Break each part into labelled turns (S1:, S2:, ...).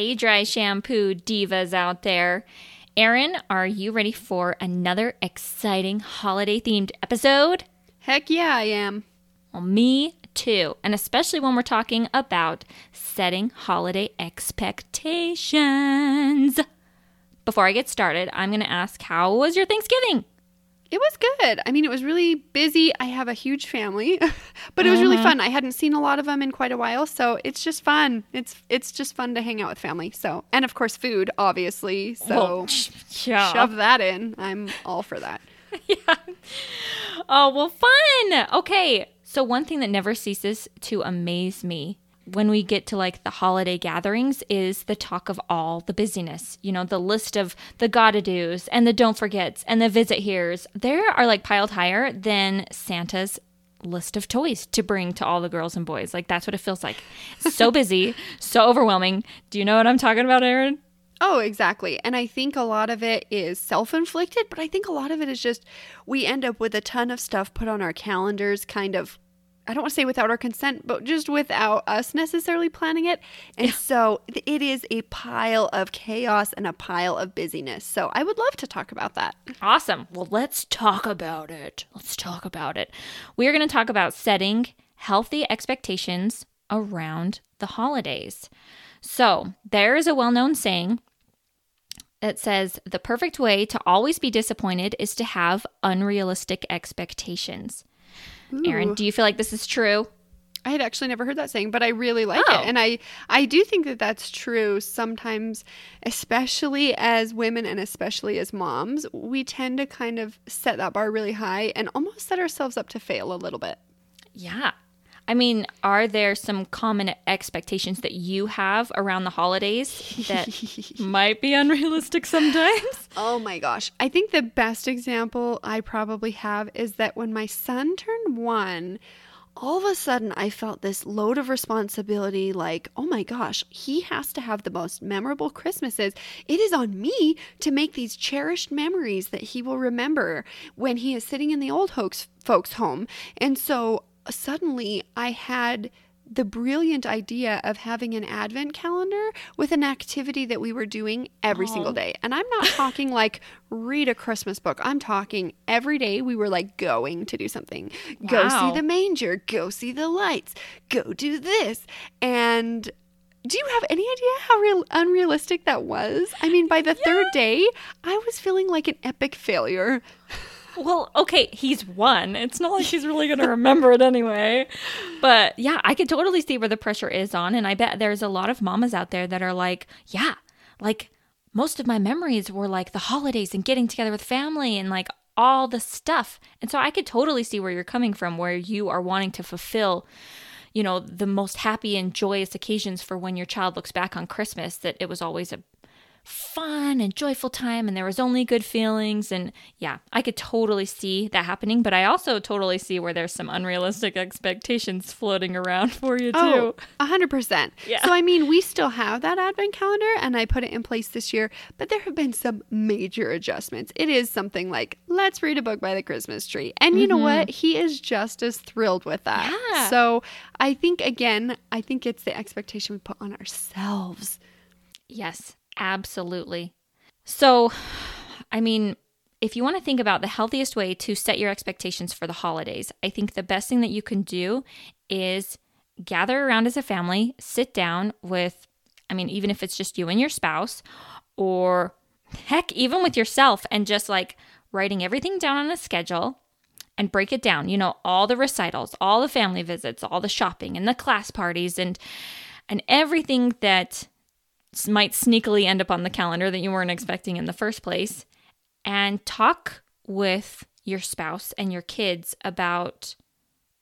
S1: Hey, dry shampoo divas out there. Erin, are you ready for another exciting holiday themed episode?
S2: Heck yeah, I am.
S1: Well, me too. And especially when we're talking about setting holiday expectations. Before I get started, I'm going to ask how was your Thanksgiving?
S2: It was good. I mean, it was really busy. I have a huge family, but it was really mm-hmm. fun. I hadn't seen a lot of them in quite a while, so it's just fun. It's it's just fun to hang out with family. So, and of course, food, obviously. So,
S1: Well, yeah.
S2: shove that in. I'm all for that.
S1: yeah. Oh, well, fun. Okay. So, one thing that never ceases to amaze me when we get to like the holiday gatherings is the talk of all the busyness. You know, the list of the gotta do's and the don't forgets and the visit here's. There are like piled higher than Santa's list of toys to bring to all the girls and boys. Like, that's what it feels like. So busy, so overwhelming. Do you know what I'm talking about, Erin?
S2: Oh, exactly. And I think a lot of it is self inflicted, but I think a lot of it is just we end up with a ton of stuff put on our calendars, kind of, I don't want to say without our consent, but just without us necessarily planning it. And so it is a pile of chaos and a pile of busyness. So I would love to talk about that.
S1: Awesome. Well, let's talk about it. Let's talk about it. We are going to talk about setting healthy expectations around the holidays. So, there is a well known saying that says the perfect way to always be disappointed is to have unrealistic expectations. Erin,
S2: Ooh.
S1: do you feel like this is true?
S2: I had actually never heard that saying, but I really like
S1: Oh.
S2: it. And I, I do think that that's true sometimes, especially as women and especially as moms, we tend to kind of set that bar really high and almost set ourselves up to fail a little bit.
S1: Yeah. I mean, are there some common expectations that you have around the holidays that might be unrealistic sometimes?
S2: Oh my gosh. I think the best example I probably have is that when my son turned one, all of a sudden I felt this load of responsibility like, oh my gosh, he has to have the most memorable Christmases. It is on me to make these cherished memories that he will remember when he is sitting in the old folks, folks' home. And so suddenly I had the brilliant idea of having an advent calendar with an activity that we were doing every oh. single day. And I'm not talking like read a Christmas book. I'm talking every day we were like going to do something. Go see the manger, go see the lights, go do this. And do you have any idea how real unrealistic that was? I mean, by the third day, I was feeling like an epic failure.
S1: Well, okay, he's one. It's not like he's really going to remember it anyway. But yeah, I could totally see where the pressure is on. And I bet there's a lot of mamas out there that are like, yeah, like most of my memories were like the holidays and getting together with family and like all the stuff. And so I could totally see where you're coming from, where you are wanting to fulfill, you know, the most happy and joyous occasions for when your child looks back on Christmas, that it was always a fun and joyful time and there was only good feelings and yeah i could totally see that happening but i also totally see where there's some unrealistic expectations floating around for you too
S2: Oh, a hundred percent.
S1: Yeah.
S2: So I mean, we still have that advent calendar, and I put it in place this year. But there have been some major adjustments. It is something like let's read a book by the Christmas tree, and you know what? He is just as thrilled with that.
S1: Mm-hmm. Yeah.
S2: So I think again, I think it's the expectation we put on ourselves.
S1: Yes, absolutely. So, I mean, if you want to think about the healthiest way to set your expectations for the holidays, I think the best thing that you can do is gather around as a family, sit down with, I mean, even if it's just you and your spouse, or heck, even with yourself, and just like writing everything down on a schedule and break it down. You know, all the recitals, all the family visits, all the shopping and the class parties and and everything that might sneakily end up on the calendar that you weren't expecting in the first place and talk with your spouse and your kids about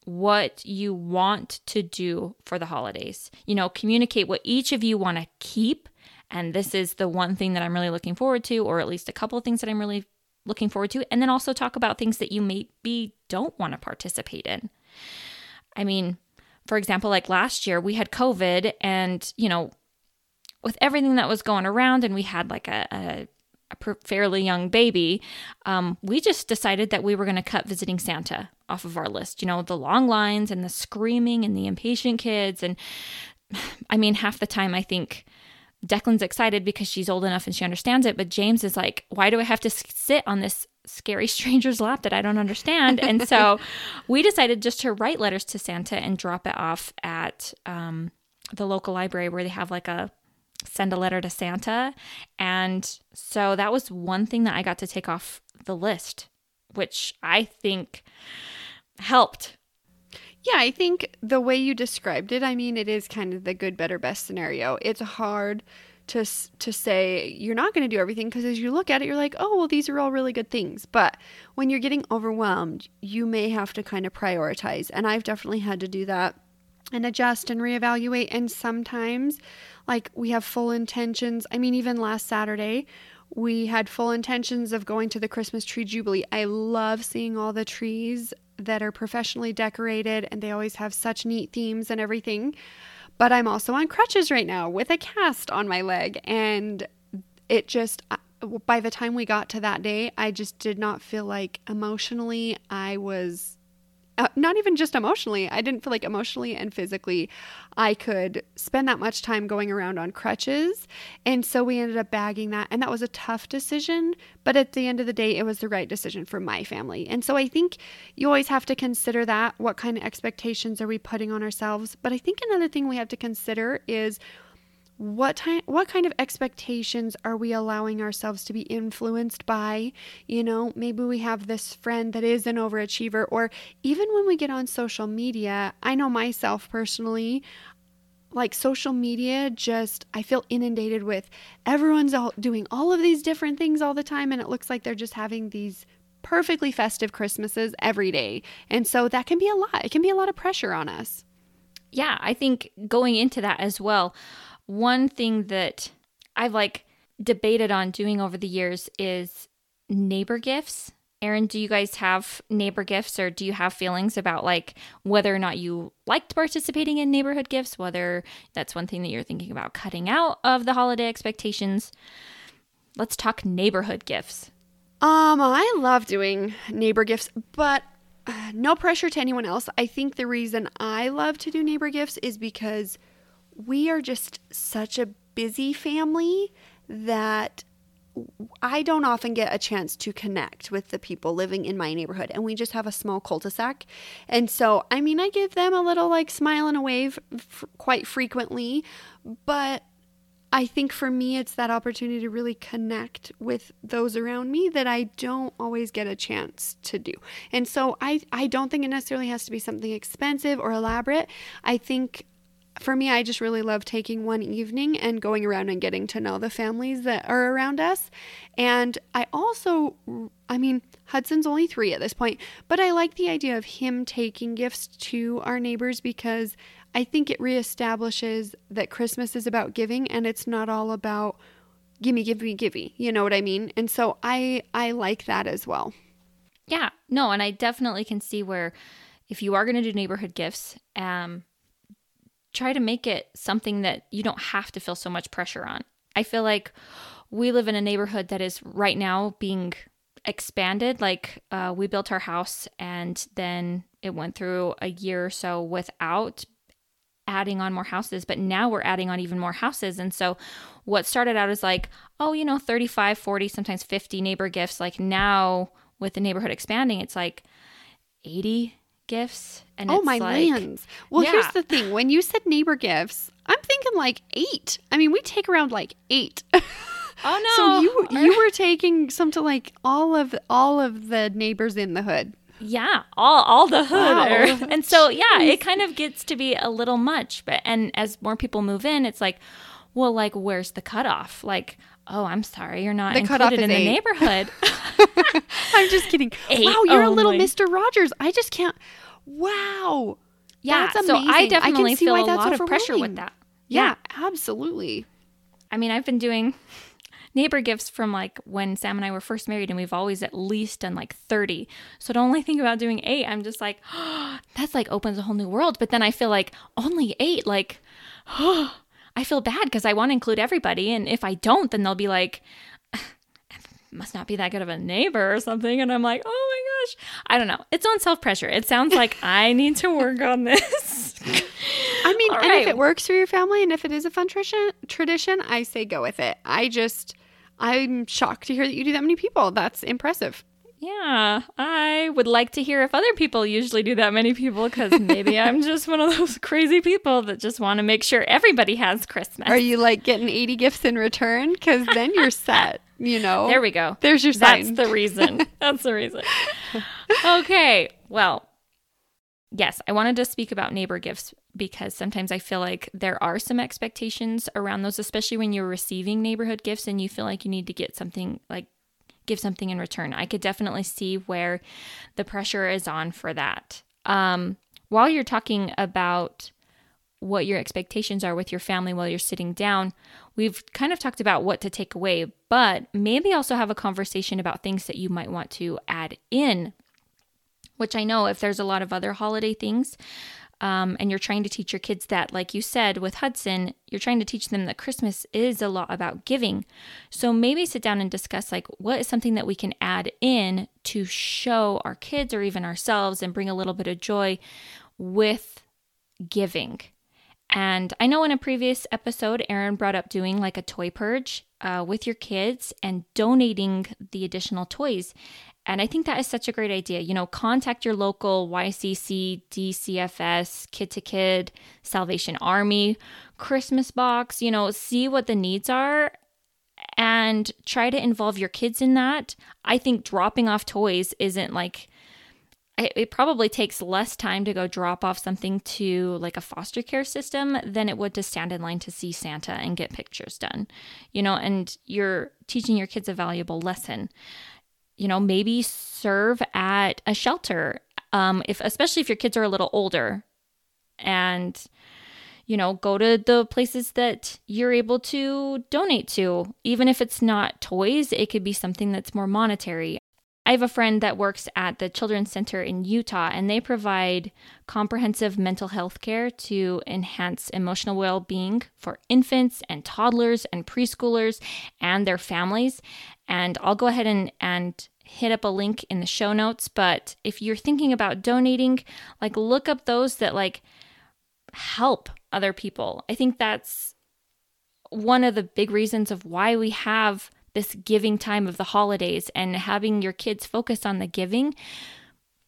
S1: what you want to do for the holidays. You know, communicate what each of you want to keep. And this is the one thing that I'm really looking forward to, or at least a couple of things that I'm really looking forward to. And then also talk about things that you maybe don't want to participate in. I mean, for example, like last year we had COVID and, you know, with everything that was going around and we had like a, a, a fairly young baby, um, we just decided that we were going to cut visiting Santa off of our list. You know, the long lines and the screaming and the impatient kids. And I mean, half the time I think Declan's excited because she's old enough and she understands it, but James is like, why do I have to sit on this scary stranger's lap that I don't understand? and so we decided just to write letters to Santa and drop it off at um, the local library where they have like a send a letter to Santa. And so that was one thing that I got to take off the list, which I think helped.
S2: Yeah, I think the way you described it, I mean, it is kind of the good, better, best scenario. It's hard to to say you're not going to do everything because as you look at it, you're like, oh, well, these are all really good things. But when you're getting overwhelmed, you may have to kind of prioritize, and I've definitely had to do that and adjust and reevaluate. And sometimes, like, we have full intentions. I mean, even last Saturday, we had full intentions of going to the Christmas tree jubilee. I love seeing all the trees that are professionally decorated, and they always have such neat themes and everything. But I'm also on crutches right now with a cast on my leg, and it just uh, by the time we got to that day, I just did not feel like emotionally I was uh, not even just emotionally. I didn't feel like emotionally and physically I could spend that much time going around on crutches. And so we ended up bagging that. And that was a tough decision. But at the end of the day, it was the right decision for my family. And so I think you always have to consider that. What kind of expectations are we putting on ourselves? But I think another thing we have to consider is what time what kind of expectations are we allowing ourselves to be influenced by? You know maybe we have this friend that is an overachiever or even when we get on social media i know myself personally like social media just i feel inundated with everyone's all doing all of these different things all the time and it looks like they're just having these perfectly festive christmases every day. And so that can be a lot. It can be a lot of pressure on us.
S1: Yeah i think going into that as well one thing that I've like debated on doing over the years is neighbor gifts. Erin, do you guys have neighbor gifts or do you have feelings about like whether or not you liked participating in neighborhood gifts, whether that's one thing that you're thinking about cutting out of the holiday expectations? Let's talk neighborhood gifts.
S2: Um, I love doing neighbor gifts, but uh, no pressure to anyone else. I think the reason I love to do neighbor gifts is because we are just such a busy family that I don't often get a chance to connect with the people living in my neighborhood, and we just have a small cul de sac. And so, I mean, I give them a little like smile and a wave f- quite frequently, but I think for me, it's that opportunity to really connect with those around me that I don't always get a chance to do. And so, I, I don't think it necessarily has to be something expensive or elaborate. I think for me, I just really love taking one evening and going around and getting to know the families that are around us. And I also, I mean, Hudson's only three at this point, but I like the idea of him taking gifts to our neighbors because I think it reestablishes that Christmas is about giving and it's not all about gimme, gimme, gimme. You know what I mean? And so I I like that as well.
S1: Yeah, no, and I definitely can see where if you are going to do neighborhood gifts, um, try to make it something that you don't have to feel so much pressure on. I feel like we live in a neighborhood that is right now being expanded. Like uh, we built our house and then it went through a year or so without adding on more houses, but now we're adding on even more houses. And so what started out as like, oh, you know, 35, 40, sometimes 50 neighbor gifts, like now with the neighborhood expanding, it's like 80 gifts.
S2: And oh my like, lands! Well, yeah. here's the thing: when you said neighbor gifts, I'm thinking like eight. I mean, we take around like eight.
S1: Oh no!
S2: so you you were taking some to like all of all of the neighbors in the hood.
S1: Yeah, all all the hood, wow. and so yeah, it kind of gets to be a little much. But and as more people move in, it's like, well, like where's the cutoff? Like, oh, I'm sorry, you're not the included in the eight. neighborhood.
S2: I'm just kidding. Eight wow, you're only. a little Mister Rogers. I just can't. Wow.
S1: Yeah. that's So I definitely I feel a lot of pressure with that.
S2: Yeah, yeah, absolutely.
S1: I mean, I've been doing neighbor gifts from like when Sam and I were first married, and we've always at least done like 30. So to only think about doing eight, I'm just like, oh, that's like opens a whole new world. But then I feel like only eight, like, oh, I feel bad because I want to include everybody. And if I don't, then they'll be like, must not be that good of a neighbor or something. And I'm like, oh my gosh. I don't know. It's on self pressure. It sounds like I need to work on this.
S2: I mean,
S1: All
S2: and
S1: right.
S2: if it works for your family and if it is a fun tradition, tradition, I say go with it. I just, I'm shocked to hear that you do that many people. That's impressive.
S1: Yeah, I would like to hear if other people usually do that many people because maybe I'm just one of those crazy people that just want to make sure everybody has Christmas.
S2: Are you like getting 80 gifts in return? Because then you're set, you know?
S1: there we go.
S2: There's your sign.
S1: That's the reason. That's the reason. Okay. Well, yes, I wanted to speak about neighbor gifts because sometimes I feel like there are some expectations around those, especially when you're receiving neighborhood gifts and you feel like you need to get something like give something in return. I could definitely see where the pressure is on for that. Um, while you're talking about what your expectations are with your family while you're sitting down, we've kind of talked about what to take away, but maybe also have a conversation about things that you might want to add in. Which I know if there's a lot of other holiday things, um, and you're trying to teach your kids that, like you said with Hudson, you're trying to teach them that Christmas is a lot about giving. So maybe sit down and discuss, like, what is something that we can add in to show our kids or even ourselves and bring a little bit of joy with giving. And I know in a previous episode, Erin brought up doing like a toy purge uh, with your kids and donating the additional toys. And I think that is such a great idea. You know, contact your local YCC, DCFS, Kid to Kid, Salvation Army, Christmas box, you know, see what the needs are and try to involve your kids in that. I think dropping off toys isn't like, it it probably takes less time to go drop off something to like a foster care system than it would to stand in line to see Santa and get pictures done, you know, and you're teaching your kids a valuable lesson you know maybe serve at a shelter um if especially if your kids are a little older. And you know go to the places that you're able to donate to. Even if it's not toys it could be something that's more monetary I have a friend that works at the Children's Center in Utah, and they provide comprehensive mental health care to enhance emotional well being for infants and toddlers and preschoolers and their families. And I'll go ahead and, and hit up a link in the show notes. But if you're thinking about donating, like look up those that like help other people. I think that's one of the big reasons of why we have this giving time of the holidays and having your kids focus on the giving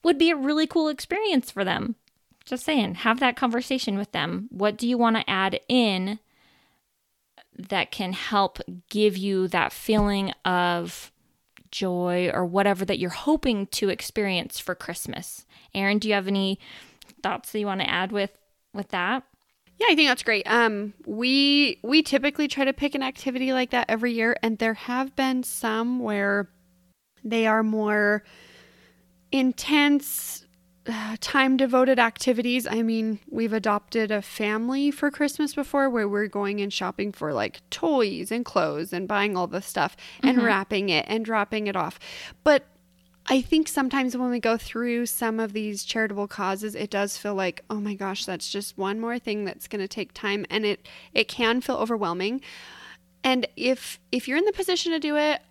S1: would be a really cool experience for them. Just saying, have that conversation with them. What do you want to add in that can help give you that feeling of joy or whatever that you're hoping to experience for Christmas? Erin, do you have any thoughts that you want to add with with that?
S2: Yeah, I think that's great. Um, we we typically try to pick an activity like that every year, and there have been some where they are more intense, uh, time devoted activities. I mean, we've adopted a family for Christmas before where we're going and shopping for like toys and clothes and buying all the stuff and wrapping it and dropping it off. But I think sometimes when we go through some of these charitable causes, it does feel like, oh my gosh, that's just one more thing that's going to take time, and it it can feel overwhelming. And if if you're in the position to do it,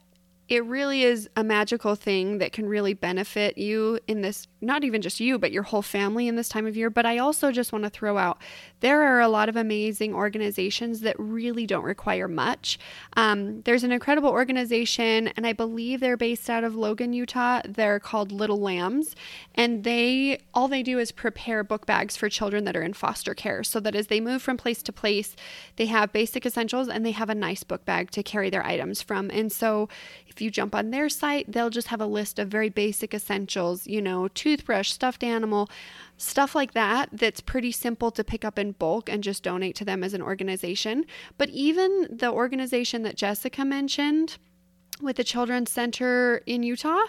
S2: it really is a magical thing that can really benefit you in this not even just you but your whole family in this time of year. But i also just want to throw out there are a lot of amazing organizations that really don't require much. Um, there's an incredible organization and i believe they're based out of logan utah. They're called little lambs and they all they do is prepare book bags for children that are in foster care so that as they move from place to place they have basic essentials and they have a nice book bag to carry their items from. And so if you jump on their site they'll just have a list of very basic essentials you know toothbrush stuffed animal stuff like that that's pretty simple to pick up in bulk and just donate to them as an organization. But even the organization that jessica mentioned with the children's center in utah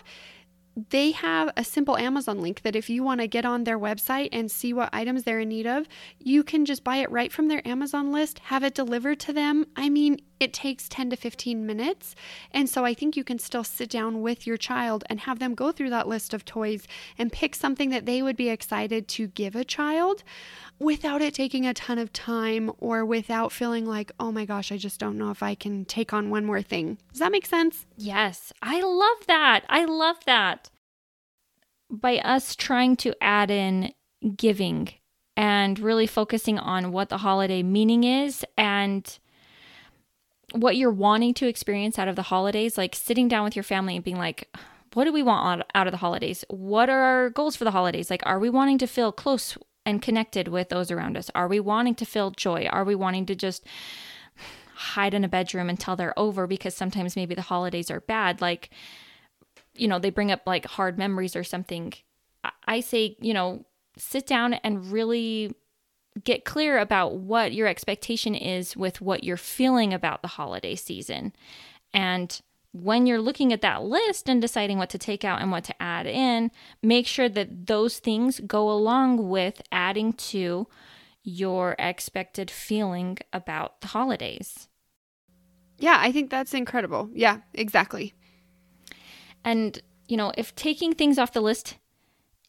S2: they have a simple Amazon link that if you want to get on their website and see what items they're in need of, you can just buy it right from their Amazon list, have it delivered to them. I mean, it takes 10 to 15 minutes. And so I think you can still sit down with your child and have them go through that list of toys and pick something that they would be excited to give a child without it taking a ton of time or without feeling like, oh my gosh, I just don't know if I can take on one more thing. Does that make sense?
S1: Yes, I love that. I love that. By us trying to add in giving and really focusing on what the holiday meaning is and what you're wanting to experience out of the holidays, like sitting down with your family and being like, what do we want out of the holidays? What are our goals for the holidays? Like, are we wanting to feel close and connected with those around us? Are we wanting to feel joy? Are we wanting to just hide in a bedroom until they're over because sometimes maybe the holidays are bad? Like, you know, they bring up like hard memories or something. I say, you know, sit down and really get clear about what your expectation is with what you're feeling about the holiday season. And when you're looking at that list and deciding what to take out and what to add in, make sure that those things go along with adding to your expected feeling about the holidays.
S2: Yeah, I think that's incredible. Yeah, exactly.
S1: And, you know, if taking things off the list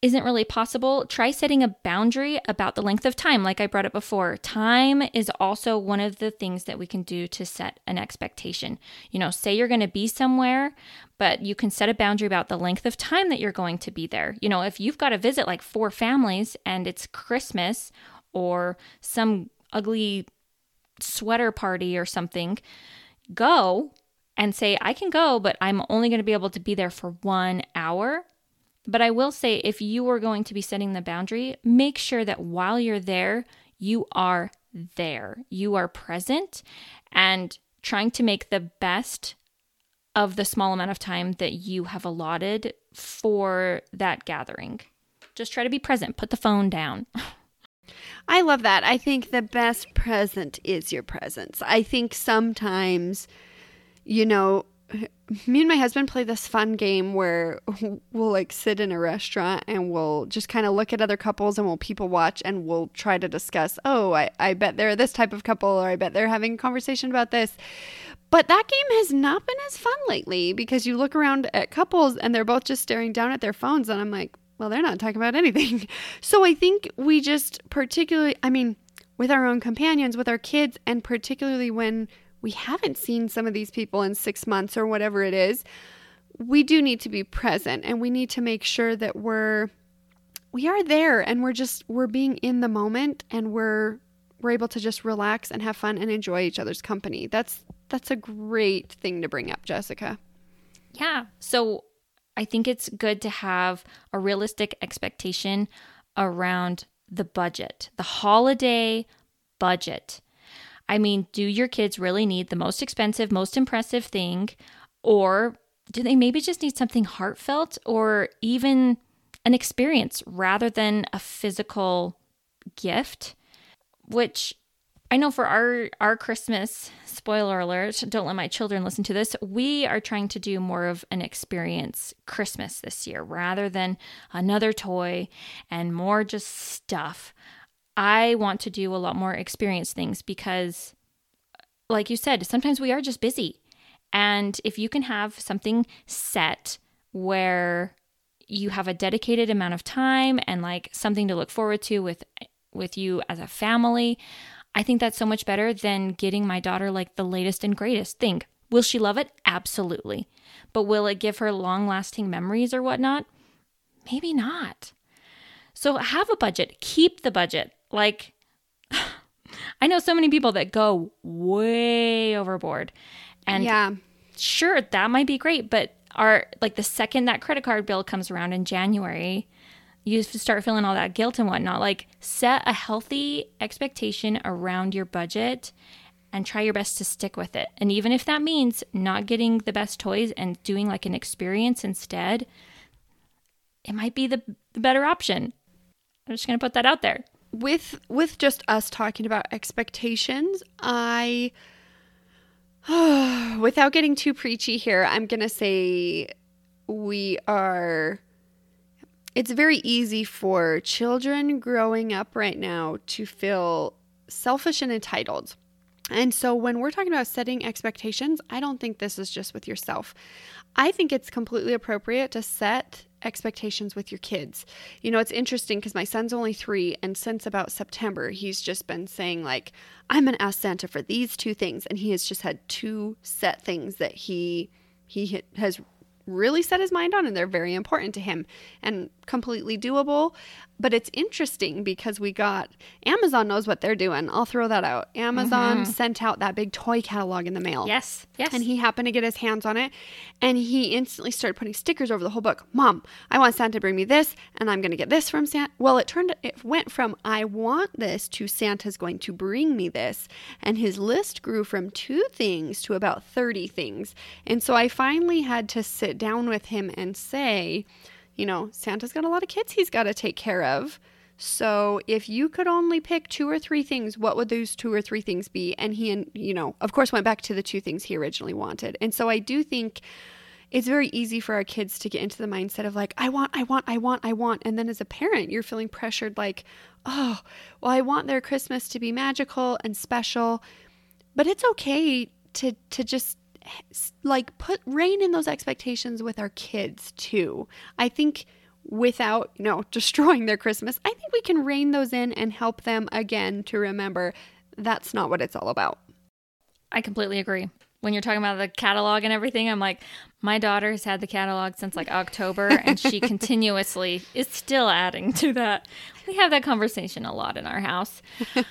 S1: isn't really possible, try setting a boundary about the length of time, like I brought up before. Time is also one of the things that we can do to set an expectation. You know, say you're going to be somewhere, but you can set a boundary about the length of time that you're going to be there. You know, if you've got to visit like four families and it's Christmas or some ugly sweater party or something, go and say, I can go, but I'm only going to be able to be there for one hour but I will say if you are going to be setting the boundary, make sure that while you're there, you are there. You are present and trying to make the best of the small amount of time that you have allotted for that gathering. Just try to be present, put the phone down.
S2: I love that. I think the best present is your presence. I think sometimes, you know, me and my husband play this fun game where we'll like sit in a restaurant and we'll just kind of look at other couples and we'll people watch and we'll try to discuss, oh, I, I bet they're this type of couple or I bet they're having a conversation about this. But that game has not been as fun lately because you look around at couples and they're both just staring down at their phones and I'm like, well, they're not talking about anything. So I think we just particularly, I mean, with our own companions, with our kids, and particularly when we haven't seen some of these people in six months or whatever it is, we do need to be present and we need to make sure that we're we are there and we're just we're being in the moment and we're we're able to just relax and have fun and enjoy each other's company. That's that's a great thing to bring up, Jessica.
S1: Yeah. So I think it's good to have a realistic expectation around the budget, the holiday budget. I mean, do your kids really need the most expensive, most impressive thing? Or do they maybe just need something heartfelt or even an experience rather than a physical gift? Which I know for our our Christmas, spoiler alert, don't let my children listen to this. We are trying to do more of an experience Christmas this year rather than another toy and more just stuff. I want to do a lot more experience things because, like you said, sometimes we are just busy. And if you can have something set where you have a dedicated amount of time and like something to look forward to with with you as a family, I think that's so much better than getting my daughter like the latest and greatest thing. Will she love it? Absolutely. But will it give her long lasting memories or whatnot? Maybe not. So have a budget, keep the budget. Like, I know so many people that go way overboard. And yeah, sure, that might be great, but are like the second that credit card bill comes around in January, you start feeling all that guilt and whatnot. Like, set a healthy expectation around your budget and try your best to stick with it. And even if that means not getting the best toys and doing like an experience instead, it might be the, the better option. I'm just going to put that out there
S2: with with just us talking about expectations, I without getting too preachy here, I'm going to say we are it's very easy for children growing up right now to feel selfish and entitled. And so when we're talking about setting expectations, I don't think this is just with yourself. I think it's completely appropriate to set expectations with your kids. You know, it's interesting because my son's only three, and since about September, he's just been saying, like, I'm going to ask Santa for these two things. And he has just had two set things that he he has really set his mind on and they're very important to him and completely doable. But it's interesting because we got Amazon knows what they're doing. I'll throw that out. Amazon mm-hmm. sent out that big toy catalog in the mail.
S1: Yes, yes.
S2: And he happened to get his hands on it and he instantly started putting stickers over the whole book. Mom, I want Santa to bring me this and I'm going to get this from Santa. Well, it turned it went from I want this to Santa's going to bring me this. And his list grew from two things to about 30 things. And so I finally had to sit down with him and say, you know, Santa's got a lot of kids he's got to take care of. So if you could only pick two or three things, what would those two or three things be? And he, and you know, of course, went back to the two things he originally wanted. And so I do think it's very easy for our kids to get into the mindset of like, I want, I want, I want, I want. And then as a parent, you're feeling pressured like, oh, well, I want their Christmas to be magical and special. But it's okay to to just like put rein in those expectations with our kids too. I think without you know destroying their Christmas, I think we can rein those in and help them again to remember that's not what it's all about.
S1: I completely agree. When you're talking about the catalog and everything, I'm like, my daughter has had the catalog since like October and she continuously is still adding to that. We have that conversation a lot in our house.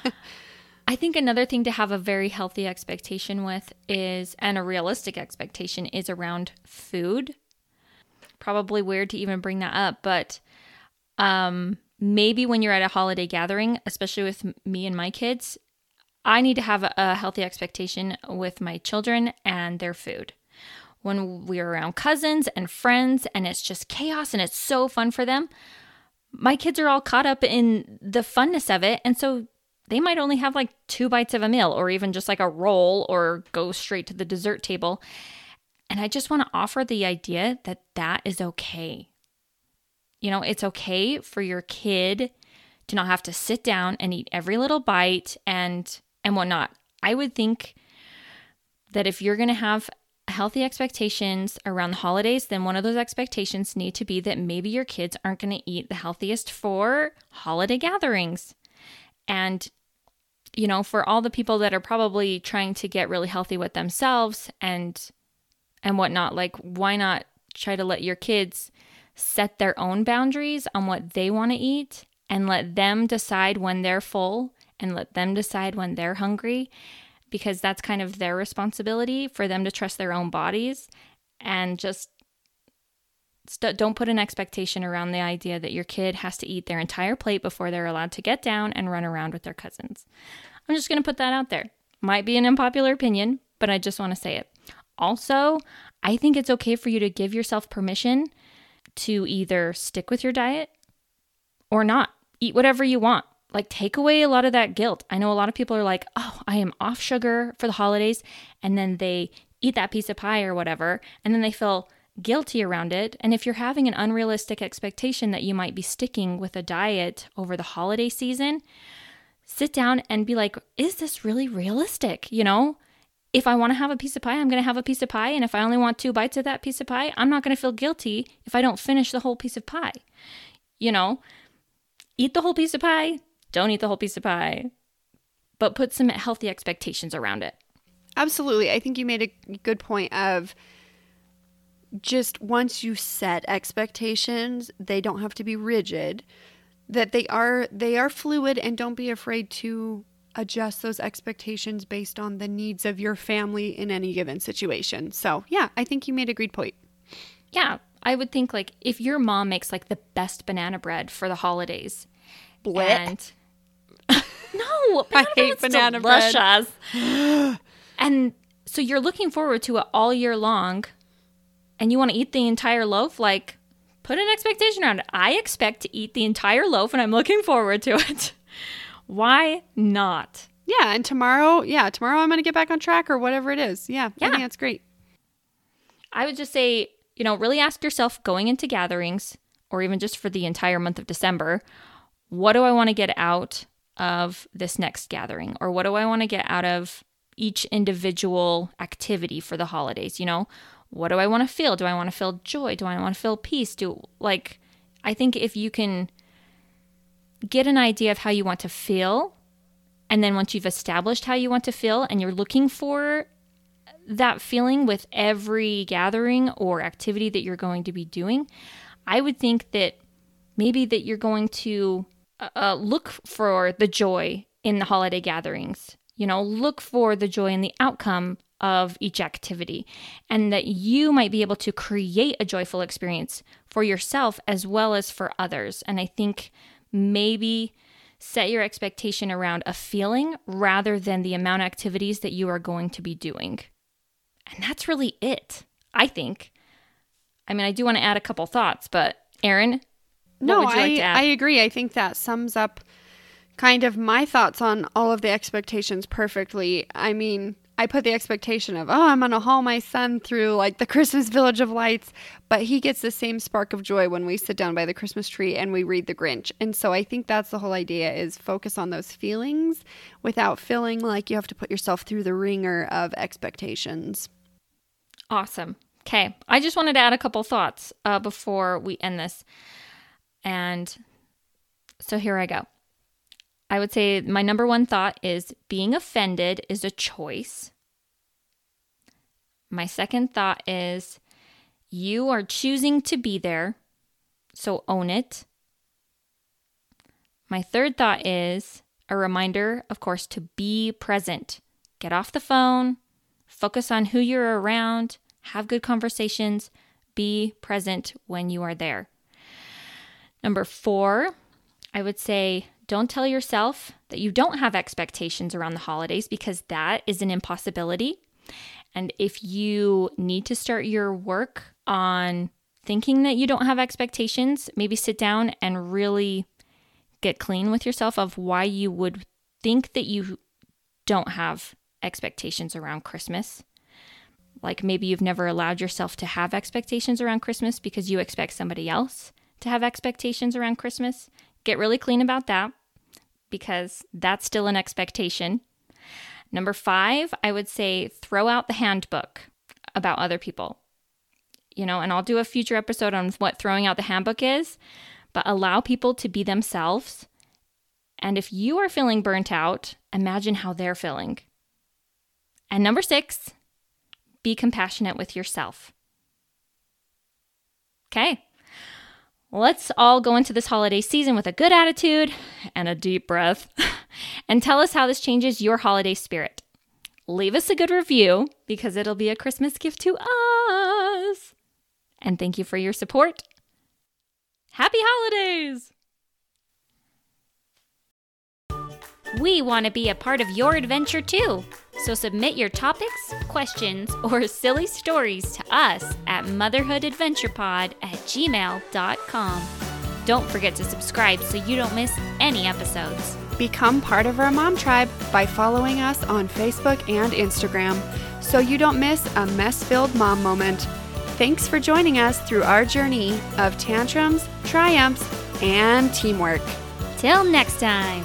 S1: I think another thing to have a very healthy expectation with is, and a realistic expectation is around food. Probably weird to even bring that up, but um, maybe when you're at a holiday gathering, especially with me and my kids, I need to have a, a healthy expectation with my children and their food when we're around cousins and friends and it's just chaos and it's so fun for them, my kids are all caught up in the funness of it. And so they might only have like two bites of a meal or even just like a roll or go straight to the dessert table. And I just want to offer the idea that that is okay. You know, it's okay for your kid to not have to sit down and eat every little bite and and whatnot. I would think that if you're going to have healthy expectations around the holidays, then one of those expectations need to be that maybe your kids aren't going to eat the healthiest for holiday gatherings. And you know, for all the people that are probably trying to get really healthy with themselves and and whatnot, like why not try to let your kids set their own boundaries on what they want to eat and let them decide when they're full and let them decide when they're hungry because that's kind of their responsibility for them to trust their own bodies and just st- don't put an expectation around the idea that your kid has to eat their entire plate before they're allowed to get down and run around with their cousins. I'm just going to put that out there. Might be an unpopular opinion, but I just want to say it. Also, I think it's okay for you to give yourself permission to either stick with your diet or not. Eat whatever you want. Like, take away a lot of that guilt. I know a lot of people are like, oh, I am off sugar for the holidays. And then they eat that piece of pie or whatever. And then they feel guilty around it. And if you're having an unrealistic expectation that you might be sticking with a diet over the holiday season, sit down and be like, is this really realistic? You know, if I want to have a piece of pie, I'm going to have a piece of pie. And if I only want two bites of that piece of pie, I'm not going to feel guilty if I don't finish the whole piece of pie. You know, eat the whole piece of pie, don't eat the whole piece of pie, but put some healthy expectations around it.
S2: Absolutely. I think you made a good point of just once you set expectations, they don't have to be rigid. That they are they are fluid and don't be afraid to adjust those expectations based on the needs of your family in any given situation. So, yeah, I think you made a great point.
S1: Yeah, I would think like if your mom makes like the best banana bread for the holidays.
S2: Blit. And
S1: no,
S2: I hate banana delicious.
S1: bread. and so you're looking forward to it all year long and you want to eat the entire loaf, like put an expectation around it. I expect to eat the entire loaf and I'm looking forward to it. Why not?
S2: Yeah, and tomorrow, yeah, tomorrow I'm going to get back on track or whatever it is. Yeah, yeah. I think that's great.
S1: I would just say, you know, really ask yourself going into gatherings or even just for the entire month of December, what do I want to get out of this next gathering? Or what do I want to get out of each individual activity for the holidays? You know, what do I want to feel? Do I want to feel joy? Do I want to feel peace? Do like I think if you can get an idea of how you want to feel and then once you've established how you want to feel and you're looking for that feeling with every gathering or activity that you're going to be doing, I would think that maybe that you're going to uh, uh, look for the joy in the holiday gatherings. You know, look for the joy in the outcome of each activity, and that you might be able to create a joyful experience for yourself as well as for others. And I think maybe set your expectation around a feeling rather than the amount of activities that you are going to be doing. And that's really it, I think. I mean, I do want to add a couple thoughts, but Erin,
S2: no, I, like I agree. I think that sums up kind of my thoughts on all of the expectations perfectly. I mean, I put the expectation of, oh, I'm going to haul my son through like the Christmas Village of Lights, but he gets the same spark of joy when we sit down by the Christmas tree and we read The Grinch. And so I think that's the whole idea is focus on those feelings without feeling like you have to put yourself through the ringer of expectations.
S1: Awesome. Okay. I just wanted to add a couple thoughts uh, before we end this. And so here I go. I would say my number one thought is being offended is a choice. My second thought is you are choosing to be there, so own it. My third thought is a reminder, of course, to be present. Get off the phone, focus on who you're around, have good conversations, be present when you are there. Number four, I would say don't tell yourself that you don't have expectations around the holidays because that is an impossibility. And if you need to start your work on thinking that you don't have expectations, maybe sit down and really get clean with yourself of why you would think that you don't have expectations around Christmas. Like maybe you've never allowed yourself to have expectations around Christmas because you expect somebody else to have expectations around Christmas. Get really clean about that because that's still an expectation. Number five, I would say throw out the handbook about other people. You know, and I'll do a future episode on what throwing out the handbook is, but allow people to be themselves. And if you are feeling burnt out, imagine how they're feeling. And number six, be compassionate with yourself. Okay, Let's all go into this holiday season with a good attitude and a deep breath and tell us how this changes your holiday spirit. Leave us a good review because it'll be a Christmas gift to us. And thank you for your support. Happy holidays! We want to be a part of your adventure too. So submit your topics, questions, or silly stories to us at motherhoodadventurepod at gmail.com. Don't forget to subscribe so you don't miss any episodes.
S2: Become part of our mom tribe by following us on Facebook and Instagram so you don't miss a mess filled mom moment. Thanks for joining us through our journey of tantrums, triumphs, and teamwork.
S1: Till next time.